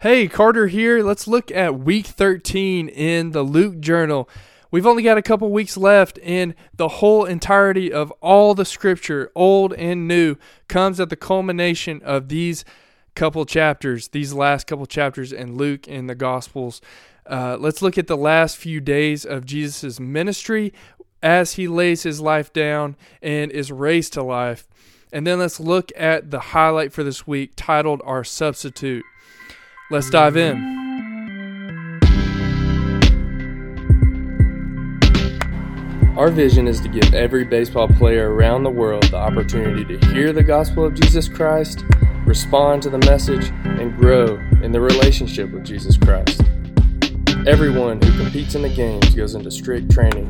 Hey, Carter here. Let's look at week 13 in the Luke Journal. We've only got a couple weeks left, and the whole entirety of all the scripture, old and new, comes at the culmination of these couple chapters, these last couple chapters in Luke and the Gospels. Uh, let's look at the last few days of Jesus' ministry as he lays his life down and is raised to life. And then let's look at the highlight for this week titled Our Substitute. Let's dive in. Our vision is to give every baseball player around the world the opportunity to hear the gospel of Jesus Christ, respond to the message, and grow in the relationship with Jesus Christ. Everyone who competes in the games goes into strict training.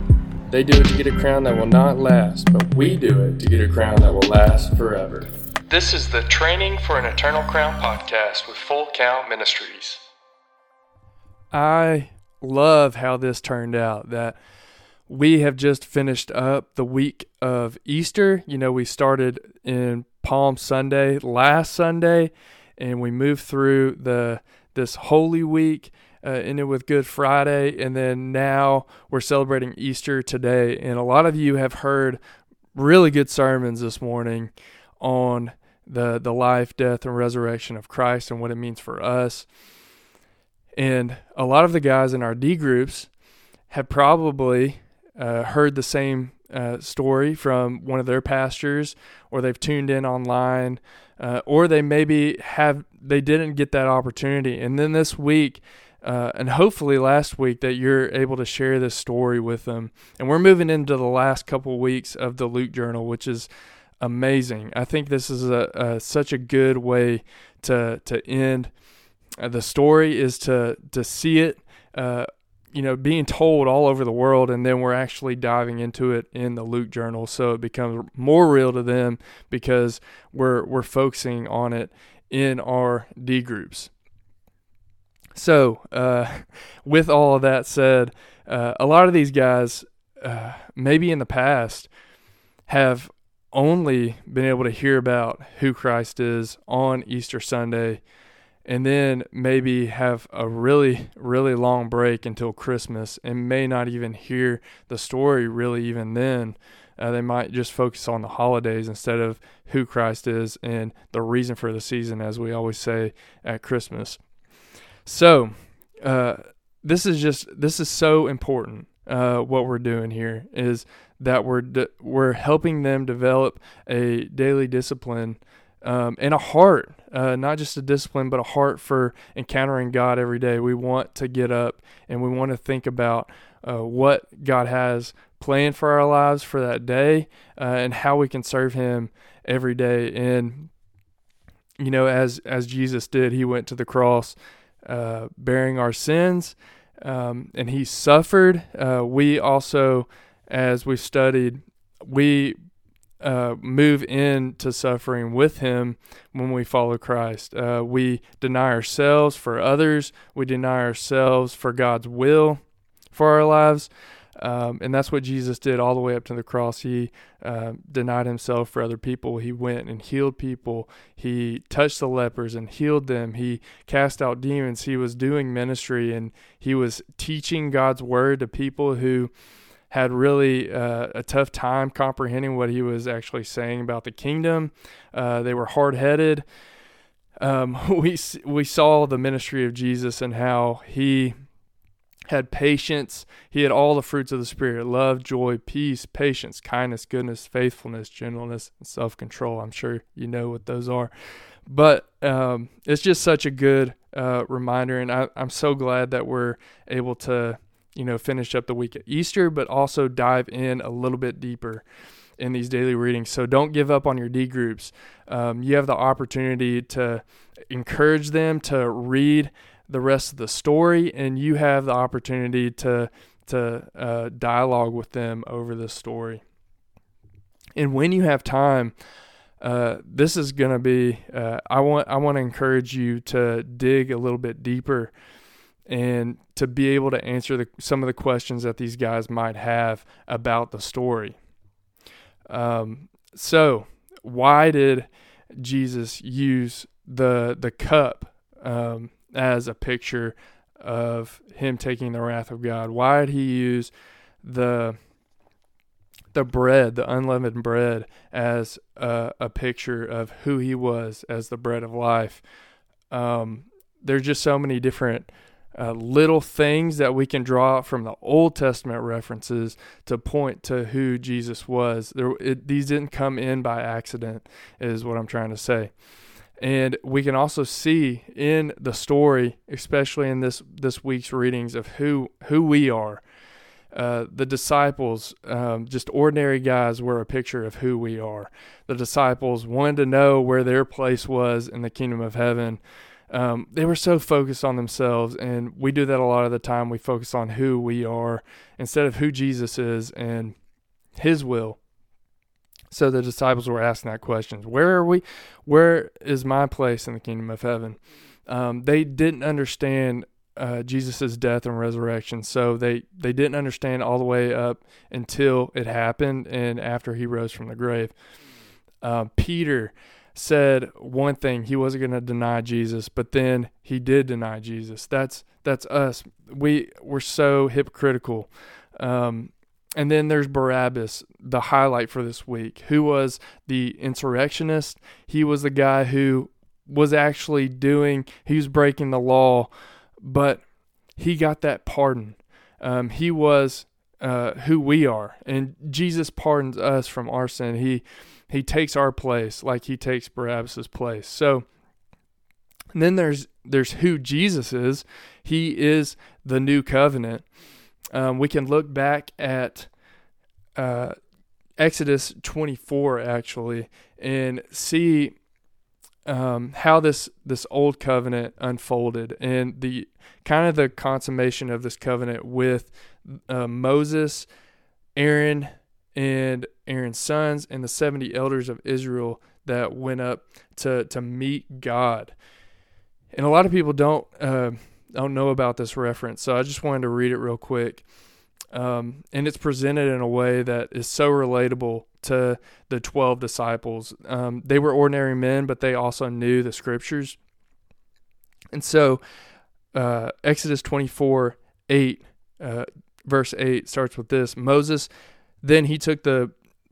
They do it to get a crown that will not last, but we do it to get a crown that will last forever. This is the Training for an Eternal Crown podcast with Full Count Ministries. I love how this turned out. That we have just finished up the week of Easter. You know, we started in Palm Sunday last Sunday, and we moved through the this Holy Week. Uh, ended with Good Friday, and then now we're celebrating Easter today. And a lot of you have heard really good sermons this morning on the the life, death, and resurrection of Christ and what it means for us. And a lot of the guys in our D groups have probably uh, heard the same uh, story from one of their pastors, or they've tuned in online, uh, or they maybe have they didn't get that opportunity. And then this week, uh, and hopefully last week, that you're able to share this story with them. And we're moving into the last couple weeks of the Luke Journal, which is amazing. I think this is a, a such a good way to to end. Uh, the story is to to see it, uh, you know, being told all over the world, and then we're actually diving into it in the Luke Journal, so it becomes more real to them because we're we're focusing on it in our D groups. So, uh, with all of that said, uh, a lot of these guys, uh, maybe in the past, have only been able to hear about who Christ is on Easter Sunday and then maybe have a really, really long break until Christmas and may not even hear the story really even then. Uh, they might just focus on the holidays instead of who Christ is and the reason for the season, as we always say at Christmas. So, uh, this is just this is so important. Uh, what we're doing here is that we're de- we're helping them develop a daily discipline um, and a heart, uh, not just a discipline, but a heart for encountering God every day. We want to get up and we want to think about uh, what God has planned for our lives for that day uh, and how we can serve Him every day. And you know, as as Jesus did, He went to the cross, uh, bearing our sins, um, and He suffered. Uh, we also as we've studied, we uh, move into suffering with Him when we follow Christ. Uh, we deny ourselves for others, we deny ourselves for God's will for our lives. Um, and that's what Jesus did all the way up to the cross. He uh, denied himself for other people. He went and healed people. He touched the lepers and healed them. He cast out demons. He was doing ministry and he was teaching God's word to people who had really uh, a tough time comprehending what he was actually saying about the kingdom. Uh, they were hard headed. Um, we we saw the ministry of Jesus and how he had patience. He had all the fruits of the spirit: love, joy, peace, patience, kindness, goodness, faithfulness, gentleness, and self control. I'm sure you know what those are. But um, it's just such a good uh, reminder, and I, I'm so glad that we're able to you know, finish up the week at Easter, but also dive in a little bit deeper in these daily readings. So don't give up on your D groups. Um, you have the opportunity to encourage them to read the rest of the story, and you have the opportunity to to uh, dialogue with them over the story. And when you have time, uh, this is going to be. Uh, I want I want to encourage you to dig a little bit deeper and to be able to answer the, some of the questions that these guys might have about the story. Um, so, why did Jesus use the the cup um, as a picture of him taking the wrath of God? Why did he use the the bread, the unleavened bread, as a, a picture of who he was as the bread of life? Um, there's just so many different uh, little things that we can draw from the Old Testament references to point to who Jesus was. There, it, these didn't come in by accident, is what I'm trying to say. And we can also see in the story, especially in this this week's readings, of who who we are. Uh, the disciples, um, just ordinary guys, were a picture of who we are. The disciples wanted to know where their place was in the kingdom of heaven um, they were so focused on themselves, and we do that a lot of the time. We focus on who we are instead of who Jesus is and His will. So the disciples were asking that question: Where are we? Where is my place in the kingdom of heaven? Um, they didn't understand uh, Jesus' death and resurrection, so they they didn't understand all the way up until it happened and after he rose from the grave. Uh, Peter said one thing he wasn't going to deny Jesus but then he did deny Jesus. That's that's us. We we're so hypocritical. Um, and then there's Barabbas the highlight for this week. Who was the insurrectionist? He was the guy who was actually doing he was breaking the law but he got that pardon. Um, he was uh, who we are and Jesus pardons us from our sin he he takes our place like he takes Barabbas's place. So then there's there's who Jesus is. He is the new covenant. Um, we can look back at uh, Exodus 24 actually and see um, how this this old covenant unfolded and the kind of the consummation of this covenant with uh, Moses, Aaron, and Aaron's sons and the 70 elders of Israel that went up to, to meet God. And a lot of people don't uh, don't know about this reference, so I just wanted to read it real quick. Um, and it's presented in a way that is so relatable to the 12 disciples. Um, they were ordinary men, but they also knew the scriptures. And so, uh, Exodus 24 8, uh, verse 8 starts with this Moses then he took the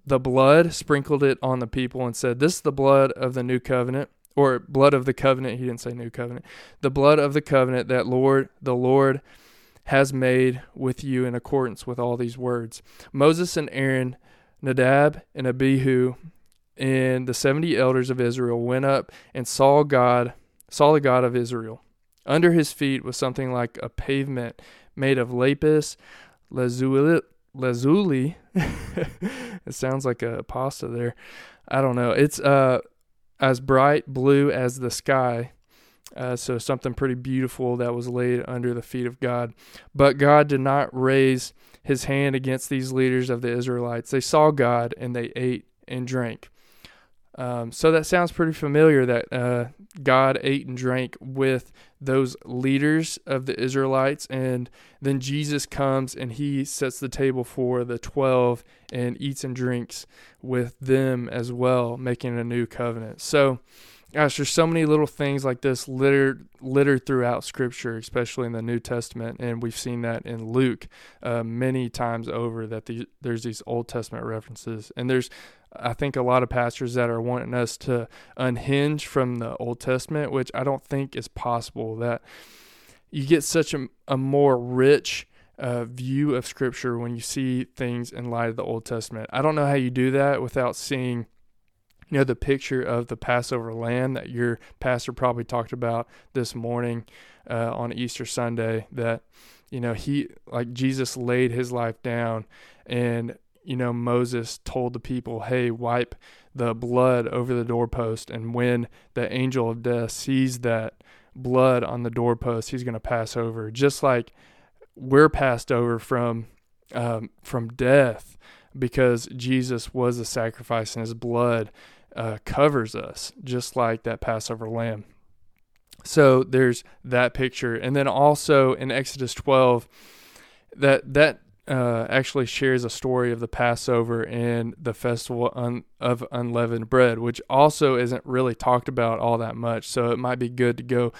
the blood, sprinkled it on the people, and said, This is the blood of the new covenant, or blood of the covenant. He didn't say new covenant. The blood of the covenant that Lord, the Lord has made with you in accordance with all these words. Moses and Aaron, Nadab and Abihu, and the 70 elders of Israel went up and saw God, saw the God of Israel. Under his feet was something like a pavement made of lapis lazuli, lazuli. it sounds like a pasta there. I don't know. It's uh as bright blue as the sky. Uh, so something pretty beautiful that was laid under the feet of God. But God did not raise his hand against these leaders of the Israelites. They saw God and they ate and drank. Um, so that sounds pretty familiar that uh, God ate and drank with those leaders of the Israelites. And then Jesus comes and he sets the table for the 12 and eats and drinks with them as well, making a new covenant. So, gosh, there's so many little things like this littered littered throughout Scripture, especially in the New Testament, and we've seen that in Luke uh, many times over. That the, there's these Old Testament references, and there's I think a lot of pastors that are wanting us to unhinge from the Old Testament, which I don't think is possible. That you get such a, a more rich uh, view of Scripture when you see things in light of the Old Testament. I don't know how you do that without seeing, you know, the picture of the Passover lamb that your pastor probably talked about this morning uh, on Easter Sunday. That you know he like Jesus laid his life down and you know, Moses told the people, hey, wipe the blood over the doorpost. And when the angel of death sees that blood on the doorpost, he's going to pass over. Just like we're passed over from um, from death because Jesus was a sacrifice and his blood uh, covers us, just like that Passover lamb. So there's that picture. And then also in Exodus 12, that that uh, actually shares a story of the Passover and the festival un- of unleavened bread, which also isn't really talked about all that much. So it might be good to go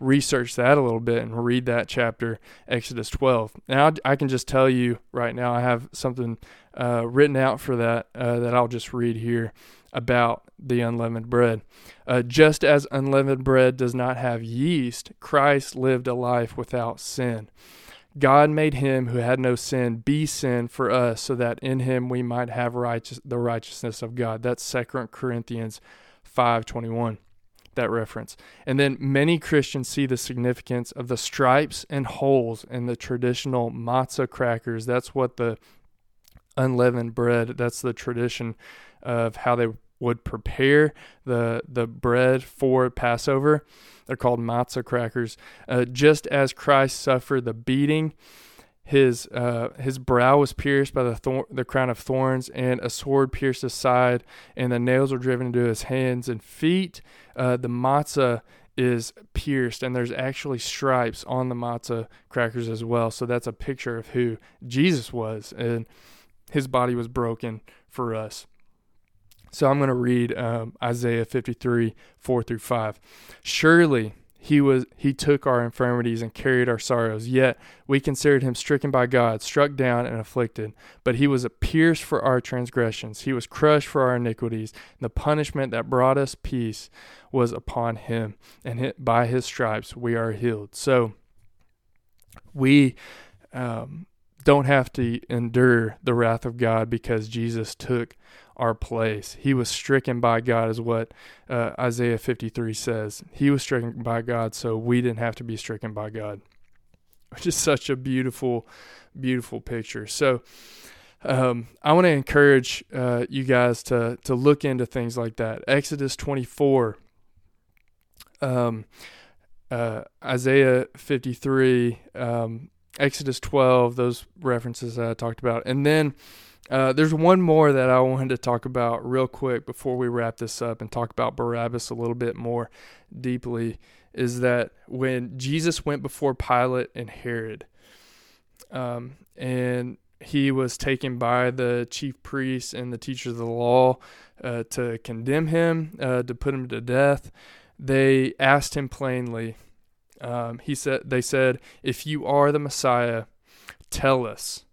research that a little bit and read that chapter, Exodus 12. Now, I can just tell you right now, I have something uh, written out for that uh, that I'll just read here about the unleavened bread. Uh, just as unleavened bread does not have yeast, Christ lived a life without sin. God made him who had no sin be sin for us so that in him we might have righteous, the righteousness of God. That's 2 Corinthians 5:21 that reference. And then many Christians see the significance of the stripes and holes in the traditional matzah crackers. That's what the unleavened bread, that's the tradition of how they would prepare the the bread for Passover. They're called matzah crackers. Uh, just as Christ suffered the beating, his uh, his brow was pierced by the thorn, the crown of thorns, and a sword pierced his side, and the nails were driven into his hands and feet. Uh, the matzah is pierced, and there's actually stripes on the matzah crackers as well. So that's a picture of who Jesus was, and his body was broken for us. So I'm going to read um, Isaiah 53, 4 through 5. Surely he was he took our infirmities and carried our sorrows yet we considered him stricken by god struck down and afflicted. But he was a pierced for our transgressions. He was crushed for our iniquities. And the punishment that brought us peace was upon him and by his stripes we are healed. So we um, don't have to endure the wrath of god because jesus took our place. He was stricken by God, is what uh, Isaiah 53 says. He was stricken by God, so we didn't have to be stricken by God, which is such a beautiful, beautiful picture. So, um, I want to encourage uh, you guys to to look into things like that. Exodus 24, um, uh, Isaiah 53, um, Exodus 12, those references I talked about, and then uh, there's one more that I wanted to talk about real quick before we wrap this up and talk about Barabbas a little bit more deeply. Is that when Jesus went before Pilate and Herod, um, and he was taken by the chief priests and the teachers of the law uh, to condemn him, uh, to put him to death. They asked him plainly. Um, he said, "They said, if you are the Messiah, tell us."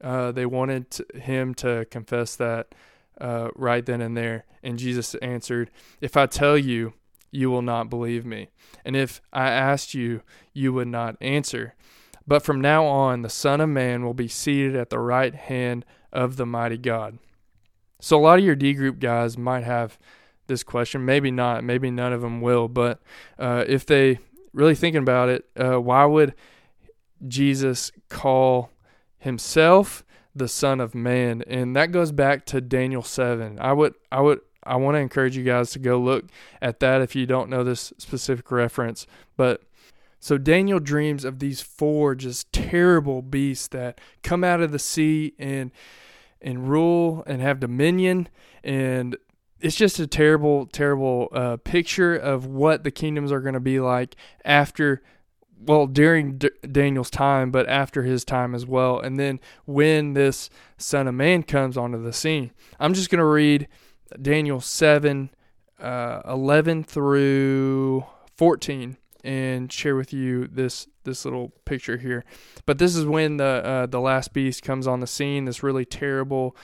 Uh, they wanted to, him to confess that uh, right then and there. And Jesus answered, If I tell you, you will not believe me. And if I asked you, you would not answer. But from now on, the Son of Man will be seated at the right hand of the mighty God. So, a lot of your D group guys might have this question. Maybe not. Maybe none of them will. But uh, if they really thinking about it, uh, why would Jesus call himself the son of man? And that goes back to Daniel 7 I would I would I want to encourage you guys to go look at that if you don't know this specific reference. But so Daniel dreams of these four just terrible beasts that come out of the sea and and rule and have dominion. And it's just a terrible terrible uh, picture of what the kingdoms are going to be like after well during D- Daniel's time, but after his time as well. And then when this Son of Man comes onto the scene, I'm just going to read Daniel 7 uh, 11 through 14 and share with you this this little picture here. But this is when the uh, the last beast comes on the scene. This really terrible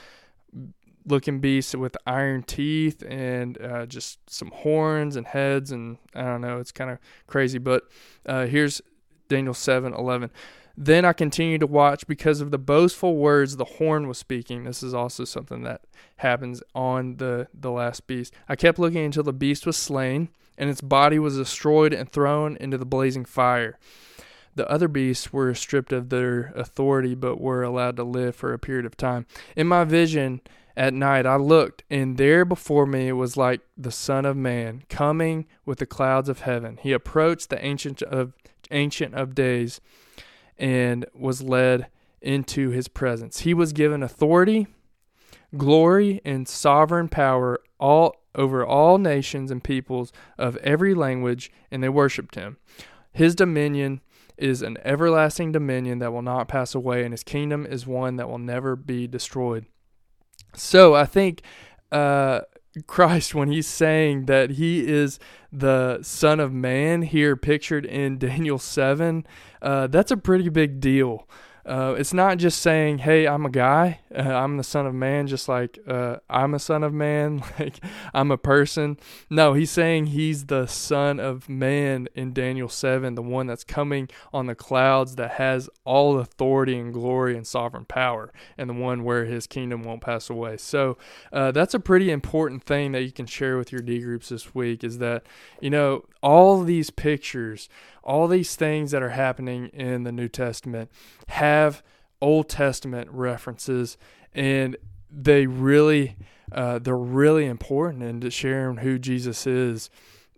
looking beast with iron teeth and uh, just some horns and heads and I don't know it's kind of crazy but uh, here's Daniel 7 11 then I continued to watch because of the boastful words the horn was speaking. This is also something that happens on the, the last beast. I kept looking until the beast was slain, and its body was destroyed and thrown into the blazing fire. The other beasts were stripped of their authority, but were allowed to live for a period of time. In my vision, at night I looked, and there before me was like the Son of Man, coming with the clouds of heaven. He approached the ancient of ancient of days and was led into his presence. He was given authority, glory, and sovereign power all over all nations and peoples of every language, and they worshipped him. His dominion is an everlasting dominion that will not pass away, and his kingdom is one that will never be destroyed. So I think uh, Christ when he's saying that he is the Son of Man here pictured in Daniel 7, uh, that's a pretty big deal. Uh, it's not just saying, "Hey, I'm a guy. Uh, I'm the son of man," just like uh, I'm a son of man, like I'm a person. No, he's saying he's the son of man in Daniel seven, the one that's coming on the clouds, that has all authority and glory and sovereign power, and the one where his kingdom won't pass away. So uh, that's a pretty important thing that you can share with your D groups this week. Is that you know all these pictures all these things that are happening in the New Testament have Old Testament references, and they really uh, they're really important in sharing who Jesus is.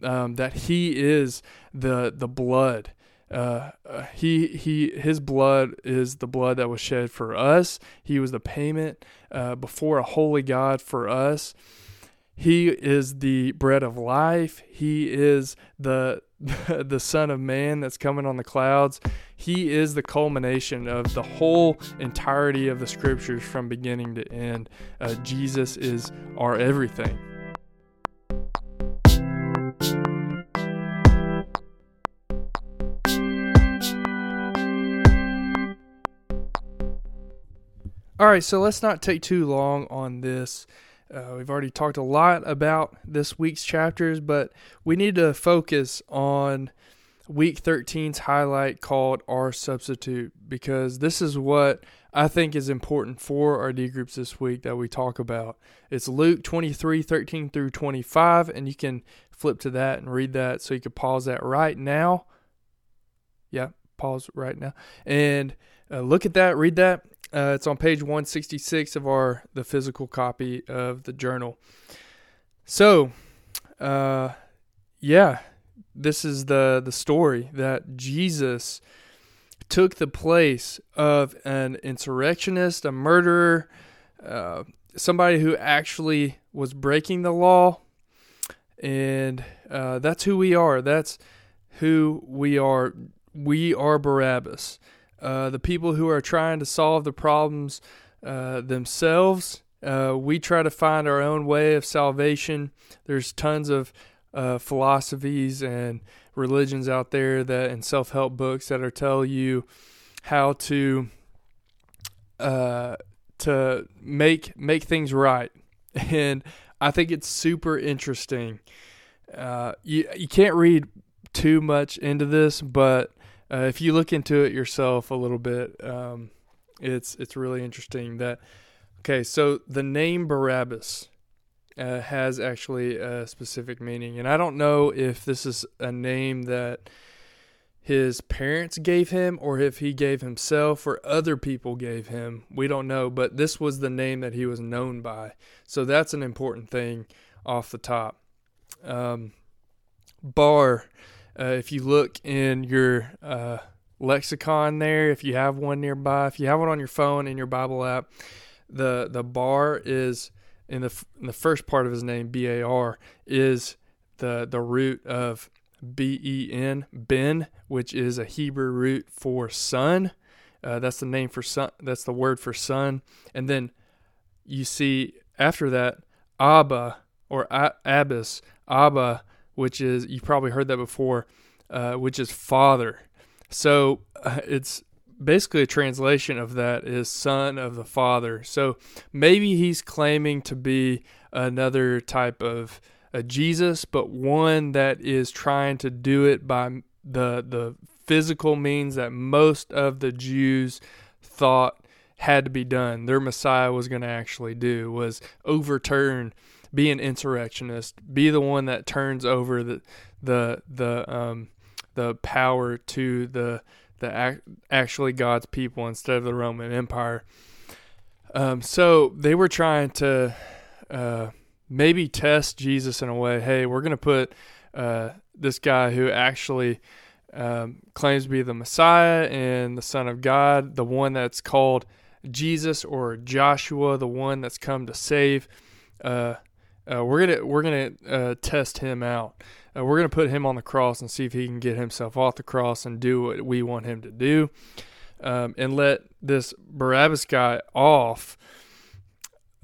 Um, that He is the the blood. Uh, uh, he he his blood is the blood that was shed for us. He was the payment uh, before a holy God for us. He is the bread of life. He is the the Son of Man that's coming on the clouds. He is the culmination of the whole entirety of the scriptures from beginning to end. Uh, Jesus is our everything. All right, so let's not take too long on this. Uh, we've already talked a lot about this week's chapters, but we need to focus on week 13's highlight called Our Substitute because this is what I think is important for our D groups this week that we talk about. It's Luke 23 13 through 25, and you can flip to that and read that. So you can pause that right now. Yeah, pause right now. And uh, look at that, read that, uh, it's on page 166 of our the physical copy of the journal. So, uh, yeah, this is the the story that Jesus took the place of an insurrectionist, a murderer, uh, somebody who actually was breaking the law, and uh, that's who we are. That's who we are. We are Barabbas. Uh, the people who are trying to solve the problems uh, themselves. Uh, we try to find our own way of salvation. There's tons of uh, philosophies and religions out there that and self-help books that are tell you how to uh, to make make things right. And I think it's super interesting. you you can't read too much into this, but uh, if you look into it yourself a little bit, um, it's it's really interesting that. Okay, so the name Barabbas uh, has actually a specific meaning, and I don't know if this is a name that his parents gave him or if he gave himself or other people gave him. We don't know, but this was the name that he was known by. So that's an important thing off the top. Um, bar uh, if you look in your uh, lexicon there, if you have one nearby, if you have one on your phone in your Bible app, the the bar is in the in the first part of his name, B A R, is the the root of B E N, Ben, which is a Hebrew root for son. Uh, that's the name for son. That's the word for son. And then you see after that, Abba or Abbas, Abba which is you've probably heard that before, uh, which is father. So uh, it's basically a translation of that is son of the father. So maybe he's claiming to be another type of a Jesus, but one that is trying to do it by the the physical means that most of the Jews thought had to be done. Their Messiah was going to actually do was overturn be an insurrectionist, be the one that turns over the the the um the power to the the actually God's people instead of the Roman Empire. Um, so they were trying to uh, maybe test Jesus in a way. Hey, we're going to put uh, this guy who actually um, claims to be the Messiah and the Son of God, the one that's called Jesus or Joshua, the one that's come to save. Uh, uh, we're gonna we're gonna uh, test him out. Uh, we're gonna put him on the cross and see if he can get himself off the cross and do what we want him to do, um, and let this Barabbas guy off.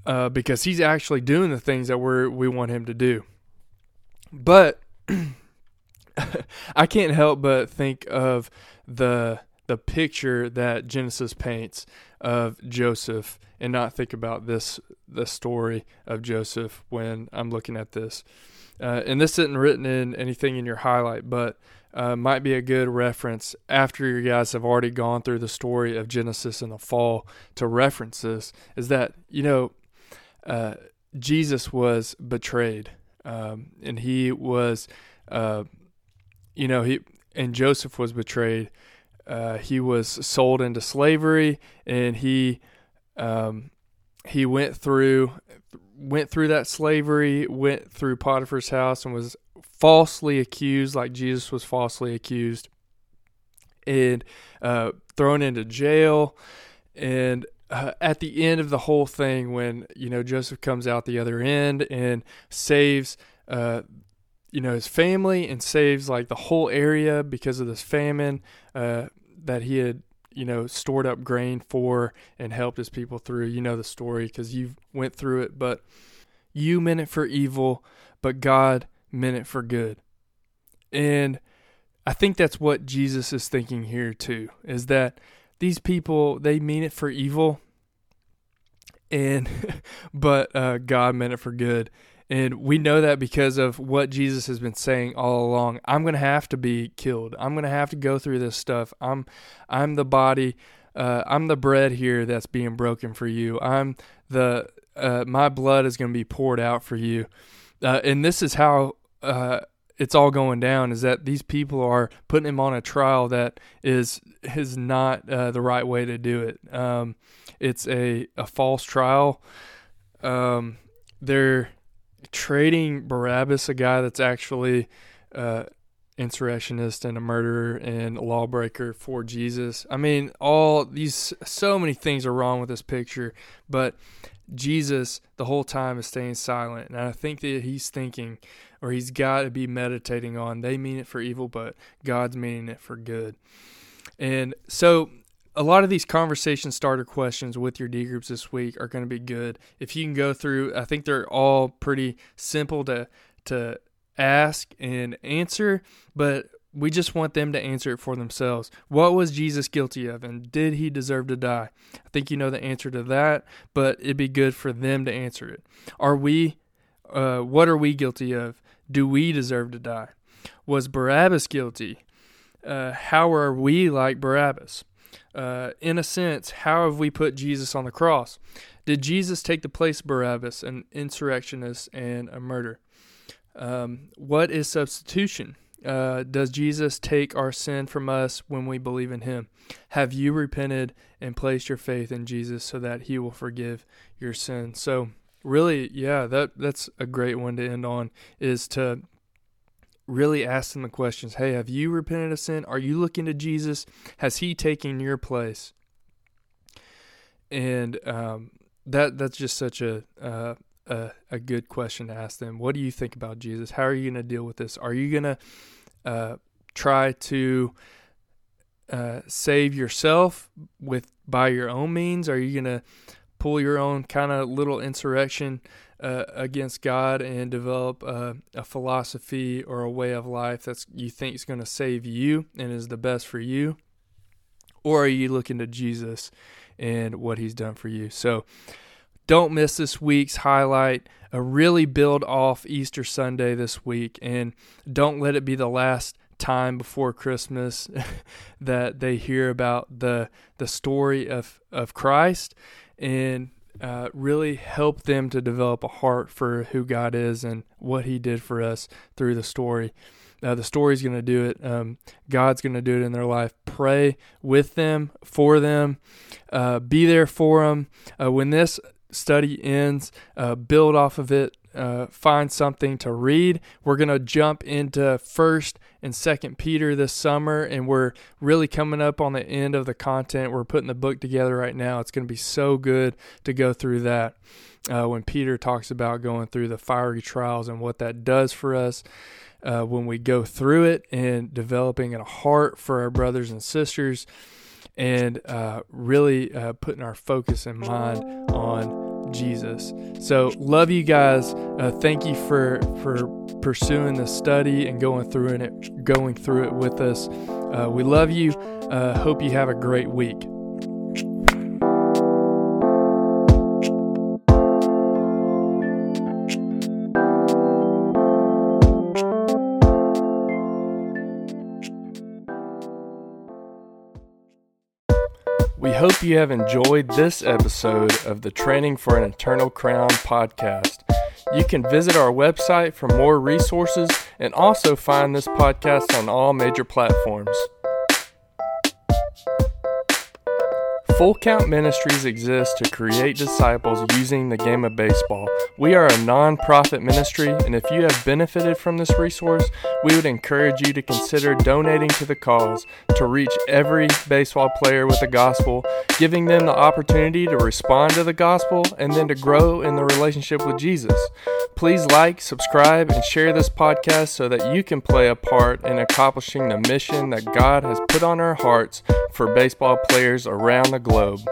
uh, because he's actually doing the things that we we want him to do. But I can't help but think of the the picture that Genesis paints of Joseph and not think about this the story of Joseph when I'm looking at this. Uh, and this isn't written in anything in your highlight, but uh, might be a good reference after you guys have already gone through the story of Genesis in the fall to reference this. Is that you know uh, Jesus was betrayed, um, and he was, uh, you know, he and Joseph was betrayed. Uh, he was sold into slavery, and he um, he went through went through that slavery, went through Potiphar's house, and was falsely accused, like Jesus was falsely accused, and uh, thrown into jail. And uh, at the end of the whole thing, when you know Joseph comes out the other end and saves, uh, you know, his family and saves like the whole area because of this famine uh, that he had, you know, stored up grain for and helped his people through. You know the story because you went through it, but you meant it for evil, but God meant it for good, and I think that's what Jesus is thinking here too. Is that these people they mean it for evil and but uh, God meant it for good. And we know that because of what Jesus has been saying all along. I'm going to have to be killed. I'm going to have to go through this stuff. I'm I'm the body uh, I'm the bread here that's being broken for you. I'm the uh, my blood is going to be poured out for you. Uh, and this is how uh, it's all going down is that these people are putting him on a trial that is is not uh, the right way to do it. Um, it's a, a false trial. Um, they're trading Barabbas, a guy that's actually uh, insurrectionist and a murderer and a lawbreaker for Jesus. I mean, all these so many things are wrong with this picture, but Jesus the whole time is staying silent, and I think that he's thinking, or he's got to be meditating on. They mean it for evil, but God's meaning it for good. And so a lot of these conversation starter questions with your D groups this week are going to be good. If you can go through, I think they're all pretty simple to to ask and answer, but we just want them to answer it for themselves. What was Jesus guilty of and did he deserve to die? I think you know the answer to that, but it'd be good for them to answer it. Are we uh, what are we guilty of? Do we deserve to die? Was Barabbas guilty? Uh, how are we like Barabbas? Uh, in a sense, how have we put Jesus on the cross? Did Jesus take the place of Barabbas, an insurrectionist and a murderer? Um, what is substitution? Uh, does Jesus take our sin from us when we believe in Him? Have you repented and placed your faith in Jesus so that He will forgive your sin? So, really, yeah, that that's a great one to end on. Is to really ask them the questions hey have you repented of sin? Are you looking to jesus? Has he taken your place? And um, that that's just such a, uh, a a good question to ask them. What do you think about jesus? How are you going to deal with this? Are you going to uh, try to uh, save yourself with by your own means? Are you going to pull your own kind of little insurrection uh, against God and develop a, a, philosophy or a way of life that you think is going to save you and is the best for you? Or are you looking to Jesus and what he's done for you? So don't miss this week's highlight. Uh, really build off Easter Sunday this week and don't let it be the last time before Christmas that they hear about the the story of, of Christ and uh, really help them to develop a heart for who God is and what He did for us through the story. Uh, the story's going to do it. Um, God's going to do it in their life. Pray with them, for them, uh, be there for them. Uh, when this study ends, uh, build off of it uh, find something to read. We're going to jump into First and Second Peter this summer, and we're really coming up on the end of the content. We're putting the book together right now. It's going to be so good to go through that. Uh, when Peter talks about going through the fiery trials and what that does for us. Uh, when we go through it and developing a heart for our brothers and sisters and uh, really uh, putting our focus and mind on Jesus. So love you guys. Uh, thank you for for pursuing the study and going through it, going through it with us. Uh, we love you. Uh, hope you have a great week. Hope you have enjoyed this episode of the Training for an Eternal Crown podcast. You can visit our website for more resources and also find this podcast on all major platforms. Full Count Ministries exists to create disciples using the game of baseball. We are a non-profit ministry, and if you have benefited from this resource, we would encourage you to consider donating to the cause to reach every baseball player with the gospel, giving them the opportunity to respond to the gospel and then to grow in the relationship with Jesus. Please like, subscribe, and share this podcast so that you can play a part in accomplishing the mission that God has put on our hearts for baseball players around the globe.